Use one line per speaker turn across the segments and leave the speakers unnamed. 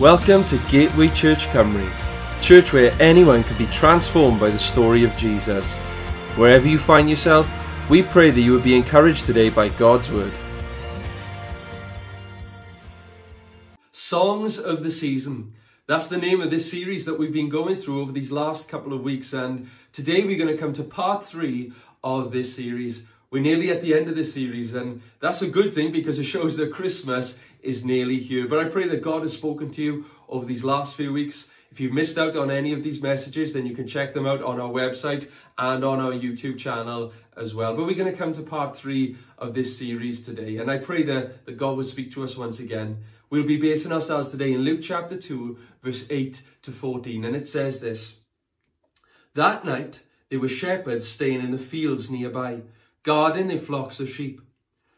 Welcome to Gateway Church Cymru, church where anyone can be transformed by the story of Jesus. Wherever you find yourself, we pray that you would be encouraged today by God's word. Songs of the Season. That's the name of this series that we've been going through over these last couple of weeks, and today we're going to come to part three of this series. We're nearly at the end of this series, and that's a good thing because it shows that Christmas is nearly here. But I pray that God has spoken to you over these last few weeks. If you've missed out on any of these messages, then you can check them out on our website and on our YouTube channel as well. But we're going to come to part three of this series today. And I pray that, that God will speak to us once again. We'll be basing ourselves today in Luke chapter 2, verse 8 to 14. And it says this That night there were shepherds staying in the fields nearby, guarding their flocks of sheep.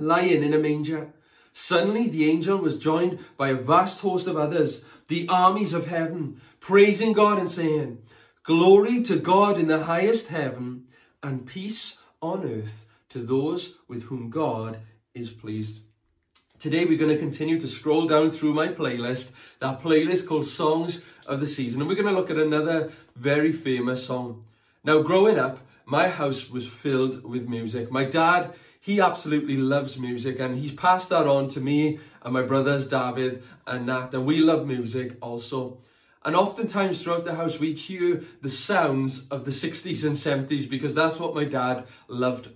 lying in a manger. Suddenly the angel was joined by a vast host of others, the armies of heaven, praising God and saying, Glory to God in the highest heaven, and peace on earth to those with whom God is pleased. Today we're going to continue to scroll down through my playlist, that playlist called Songs of the Season, and we're going to look at another very famous song. Now, growing up, my house was filled with music. My dad he absolutely loves music and he's passed that on to me and my brothers David and Nat and we love music also. And oftentimes throughout the house we'd hear the sounds of the 60s and 70s because that's what my dad loved.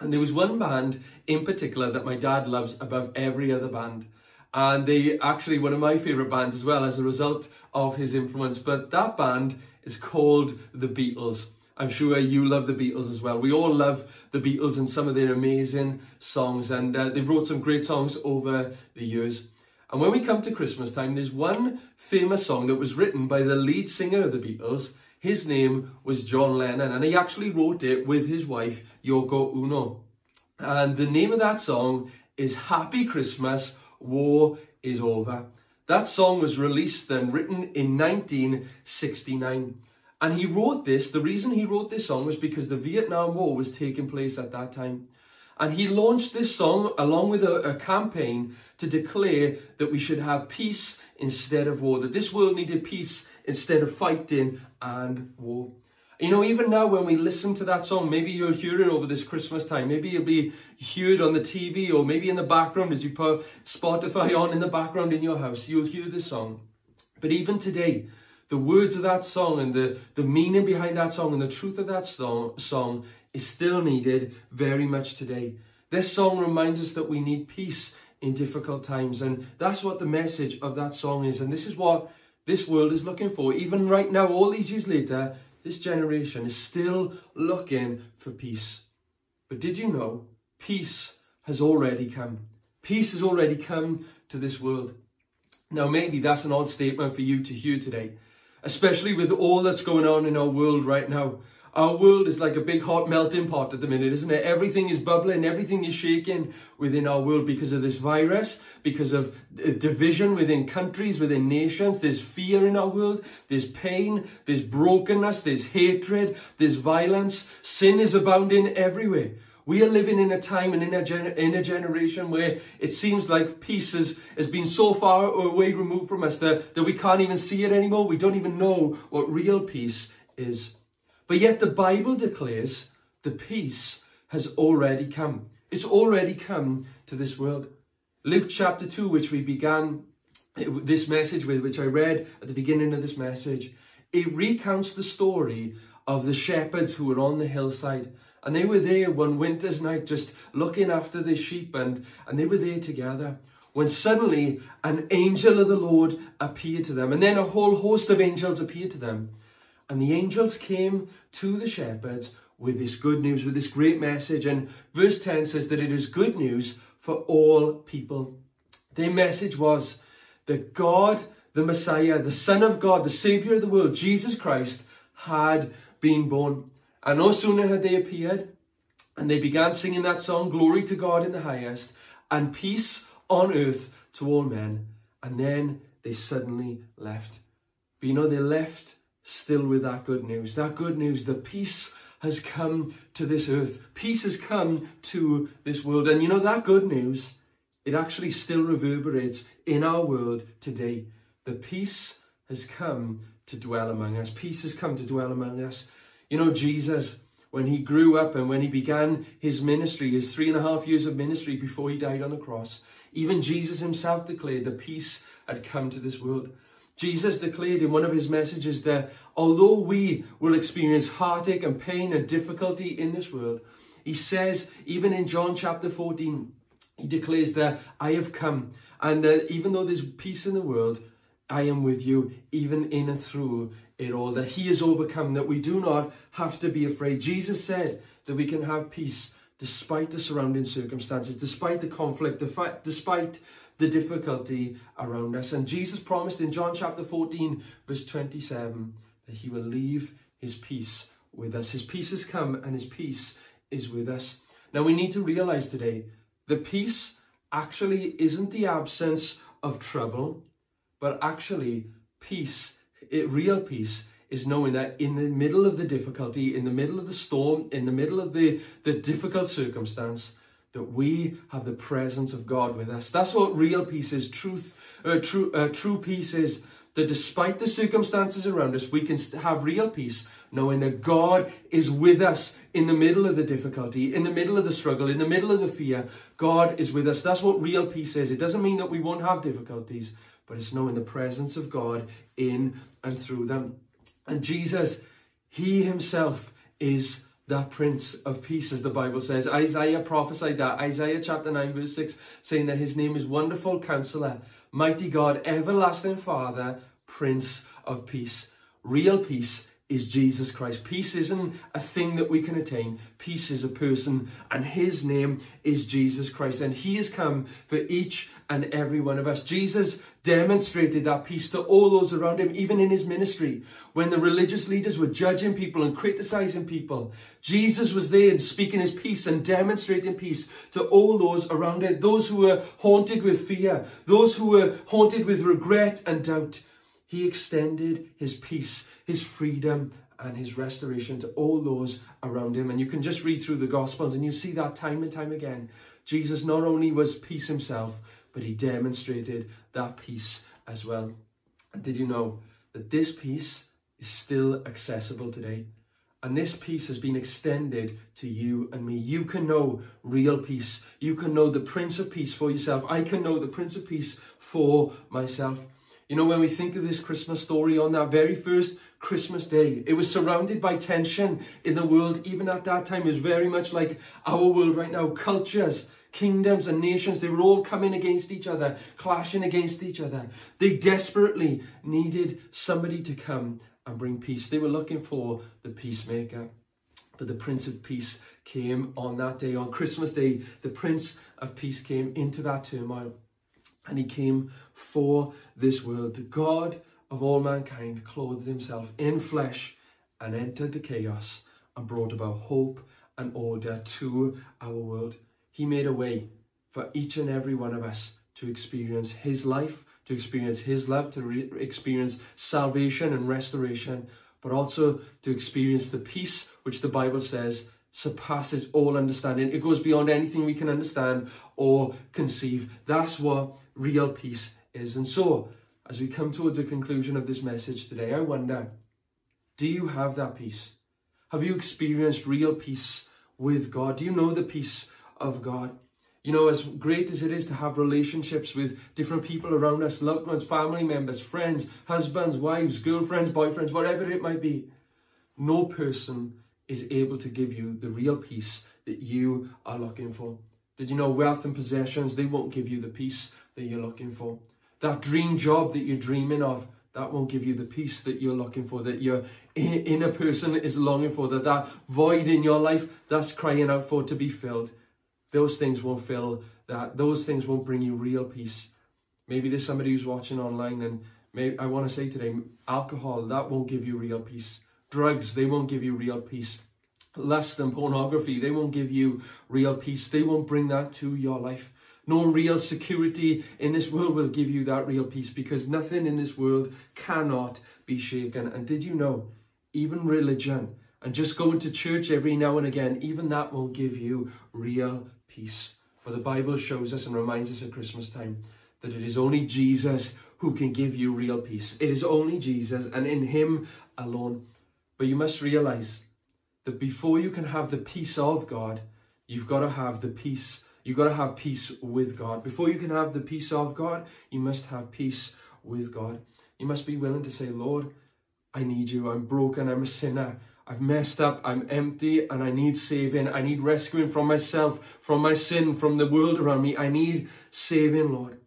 And there was one band in particular that my dad loves above every other band. And they actually one of my favourite bands as well as a result of his influence. But that band is called The Beatles. I'm sure you love the Beatles as well. We all love the Beatles and some of their amazing songs, and uh, they've wrote some great songs over the years. And when we come to Christmas time, there's one famous song that was written by the lead singer of the Beatles. His name was John Lennon, and he actually wrote it with his wife, Yoko Ono. And the name of that song is Happy Christmas, War is Over. That song was released and written in 1969. And he wrote this, the reason he wrote this song was because the Vietnam War was taking place at that time. And he launched this song along with a, a, campaign to declare that we should have peace instead of war, that this world needed peace instead of fighting and war. You know, even now when we listen to that song, maybe you'll hear it over this Christmas time. Maybe you'll be heard on the TV or maybe in the background as you put Spotify on in the background in your house. You'll hear this song. But even today, the words of that song and the, the meaning behind that song and the truth of that song, song is still needed very much today. This song reminds us that we need peace in difficult times. And that's what the message of that song is. And this is what this world is looking for. Even right now, all these years later, this generation is still looking for peace. But did you know peace has already come? Peace has already come to this world. Now, maybe that's an odd statement for you to hear today especially with all that's going on in our world right now. Our world is like a big hot melting pot at the minute, isn't it? Everything is bubbling, everything is shaking within our world because of this virus, because of division within countries, within nations. There's fear in our world, there's pain, there's brokenness, there's hatred, there's violence. Sin is abounding everywhere. We are living in a time and in a, in a generation where it seems like peace has, has been so far away removed from us that, that we can't even see it anymore. We don't even know what real peace is. But yet the Bible declares the peace has already come. It's already come to this world. Luke chapter 2, which we began eh, this message with, which I read at the beginning of this message, it recounts the story of the shepherds who were on the hillside and they were there one winter's night just looking after the sheep and, and they were there together. When suddenly an angel of the Lord appeared to them. And then a whole host of angels appeared to them. And the angels came to the shepherds with this good news, with this great message. And verse 10 says that it is good news for all people. Their message was that God the Messiah, the Son of God, the Savior of the world, Jesus Christ, had been born. And no sooner had they appeared, and they began singing that song, Glory to God in the highest, and peace on earth to all men. And then they suddenly left. But you know, they left still with that good news. That good news, the peace has come to this earth. Peace has come to this world. And you know, that good news, it actually still reverberates in our world today. The peace has come to dwell among us. Peace has come to dwell among us. You know, Jesus, when he grew up and when he began his ministry, his three and a half years of ministry before he died on the cross, even Jesus himself declared the peace had come to this world. Jesus declared in one of his messages that although we will experience heartache and pain and difficulty in this world, he says, even in John chapter 14, he declares that I have come and that even though there's peace in the world, I am with you even in and through it all, that he is overcome, that we do not have to be afraid. Jesus said that we can have peace despite the surrounding circumstances, despite the conflict, despite the difficulty around us. And Jesus promised in John chapter 14, verse 27, that he will leave his peace with us. His peace has come and his peace is with us. Now we need to realize today the peace actually isn't the absence of trouble, but actually peace it, real peace is knowing that in the middle of the difficulty, in the middle of the storm, in the middle of the, the difficult circumstance, that we have the presence of God with us. That's what real peace is. Truth, uh, true, uh, true peace is that despite the circumstances around us, we can have real peace, knowing that God is with us in the middle of the difficulty, in the middle of the struggle, in the middle of the fear. God is with us. That's what real peace is. It doesn't mean that we won't have difficulties, but it's knowing the presence of God in and through them. And Jesus, he himself is that Prince of Peace, as the Bible says. Isaiah prophesied that. Isaiah chapter 9, verse 6, saying that his name is Wonderful Counselor, Mighty God, Everlasting Father, Prince of Peace. Real peace is Jesus Christ. Peace isn't a thing that we can attain. Peace is a person, and his name is Jesus Christ. And he has come for each and every one of us. Jesus demonstrated that peace to all those around him, even in his ministry. When the religious leaders were judging people and criticizing people, Jesus was there speaking his peace and demonstrating peace to all those around him. Those who were haunted with fear, those who were haunted with regret and doubt. He extended his peace, his freedom, and his restoration to all those around him. And you can just read through the Gospels and you see that time and time again. Jesus not only was peace himself, but he demonstrated that peace as well. Did you know that this peace is still accessible today? And this peace has been extended to you and me. You can know real peace. You can know the Prince of Peace for yourself. I can know the Prince of Peace for myself. You know, when we think of this Christmas story on that very first Christmas day, it was surrounded by tension in the world. Even at that time, was very much like our world right now. Cultures, kingdoms and nations, they were all coming against each other, clashing against each other. They desperately needed somebody to come and bring peace. They were looking for the peacemaker. But the Prince of Peace came on that day, on Christmas Day. The Prince of Peace came into that turmoil and he came for this world. The God of all mankind clothed himself in flesh and entered the chaos and brought about hope and order to our world. He made a way for each and every one of us to experience his life, to experience his love, to experience salvation and restoration, but also to experience the peace which the Bible says surpasses all understanding. It goes beyond anything we can understand or conceive. That's what real peace is. And so, as we come towards the conclusion of this message today, I wonder, do you have that peace? Have you experienced real peace with God? Do you know the peace of God? You know, as great as it is to have relationships with different people around us, loved ones, family members, friends, husbands, wives, girlfriends, boyfriends, whatever it might be, no person is able to give you the real peace that you are looking for. Did you know wealth and possessions, they won't give you the peace that you're looking for. That dream job that you're dreaming of, that won't give you the peace that you're looking for, that your inner person is longing for, that that void in your life that's crying out for to be filled. Those things won't fill that. Those things won't bring you real peace. Maybe there's somebody who's watching online and Maybe, I want to say today, alcohol, that won't give you real peace. Drugs, they won't give you real peace. Lust and pornography, they won't give you real peace. They won't bring that to your life. No real security in this world will give you that real peace because nothing in this world cannot be shaken. And did you know, even religion and just going to church every now and again, even that won't give you real peace. But the Bible shows us and reminds us at Christmas time that it is only Jesus who can give you real peace. It is only Jesus and in Him alone. But you must realize that before you can have the peace of God, you've got to have the peace. You've got to have peace with God. Before you can have the peace of God, you must have peace with God. You must be willing to say, Lord, I need you. I'm broken. I'm a sinner. I've messed up, I'm empty, and I need saving. I need rescuing from myself, from my sin, from the world around me. I need saving, Lord.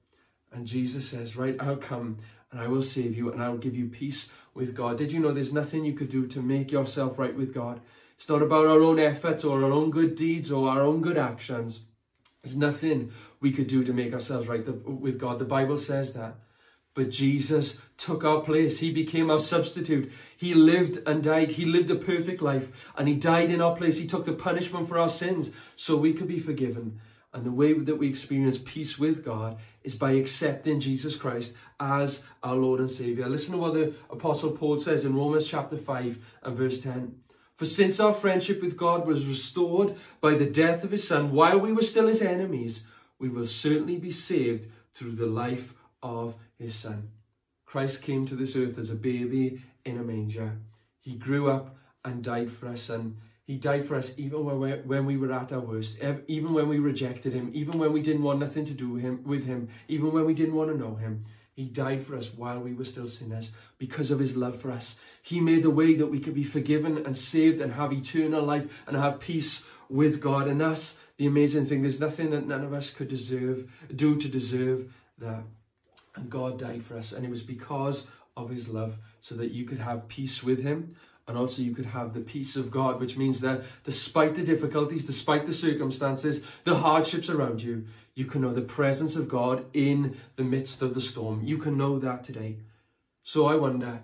And Jesus says, Right, I'll come and I will save you and I'll give you peace with God. Did you know there's nothing you could do to make yourself right with God? It's not about our own efforts or our own good deeds or our own good actions. There's nothing we could do to make ourselves right with God. The Bible says that. But Jesus took our place. He became our substitute. He lived and died. He lived a perfect life and he died in our place. He took the punishment for our sins so we could be forgiven. And the way that we experience peace with God is by accepting Jesus Christ as our Lord and Savior. Listen to what the Apostle Paul says in Romans chapter 5 and verse 10. For since our friendship with God was restored by the death of his Son while we were still his enemies, we will certainly be saved through the life of his son. Christ came to this earth as a baby in a manger. He grew up and died for us, and he died for us even when we, when we were at our worst, even when we rejected him, even when we didn't want nothing to do with him, with him, even when we didn't want to know him. He died for us while we were still sinners because of his love for us. He made the way that we could be forgiven and saved and have eternal life and have peace with God. And that's the amazing thing. There's nothing that none of us could deserve, do to deserve that. And God died for us. And it was because of his love so that you could have peace with him and also you could have the peace of God, which means that despite the difficulties, despite the circumstances, the hardships around you, you can know the presence of God in the midst of the storm. You can know that today. So I wonder,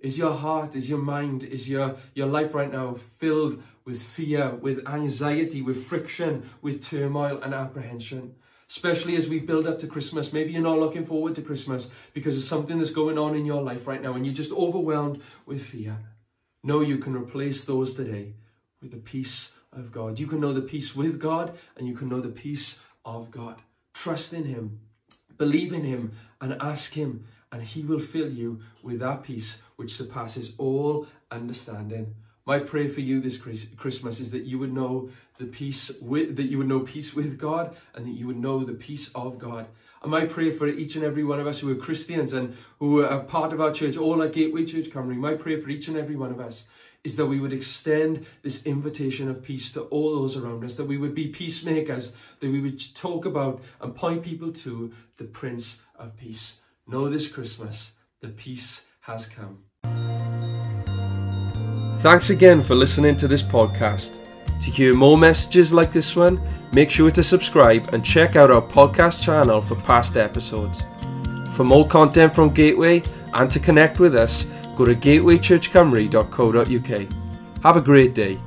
is your heart, is your mind, is your, your life right now filled with fear, with anxiety, with friction, with turmoil and apprehension? especially as we build up to Christmas. Maybe you're not looking forward to Christmas because of something that's going on in your life right now and you're just overwhelmed with fear. No, you can replace those today with the peace of God. You can know the peace with God and you can know the peace of God. Trust in Him, believe in Him, and ask Him, and He will fill you with that peace which surpasses all understanding. My prayer for you this Christmas is that you would know the peace with, that you would know peace with God and that you would know the peace of God. And my prayer for each and every one of us who are Christians and who are part of our church, all at Gateway Church Cymru, my prayer for each and every one of us is that we would extend this invitation of peace to all those around us, that we would be peacemakers, that we would talk about and point people to the Prince of Peace. Know this Christmas, the peace has come. Thanks again for listening to this podcast. To hear more messages like this one, make sure to subscribe and check out our podcast channel for past episodes. For more content from Gateway and to connect with us, go to gatewaychurchcymru.co.uk. Have a great day.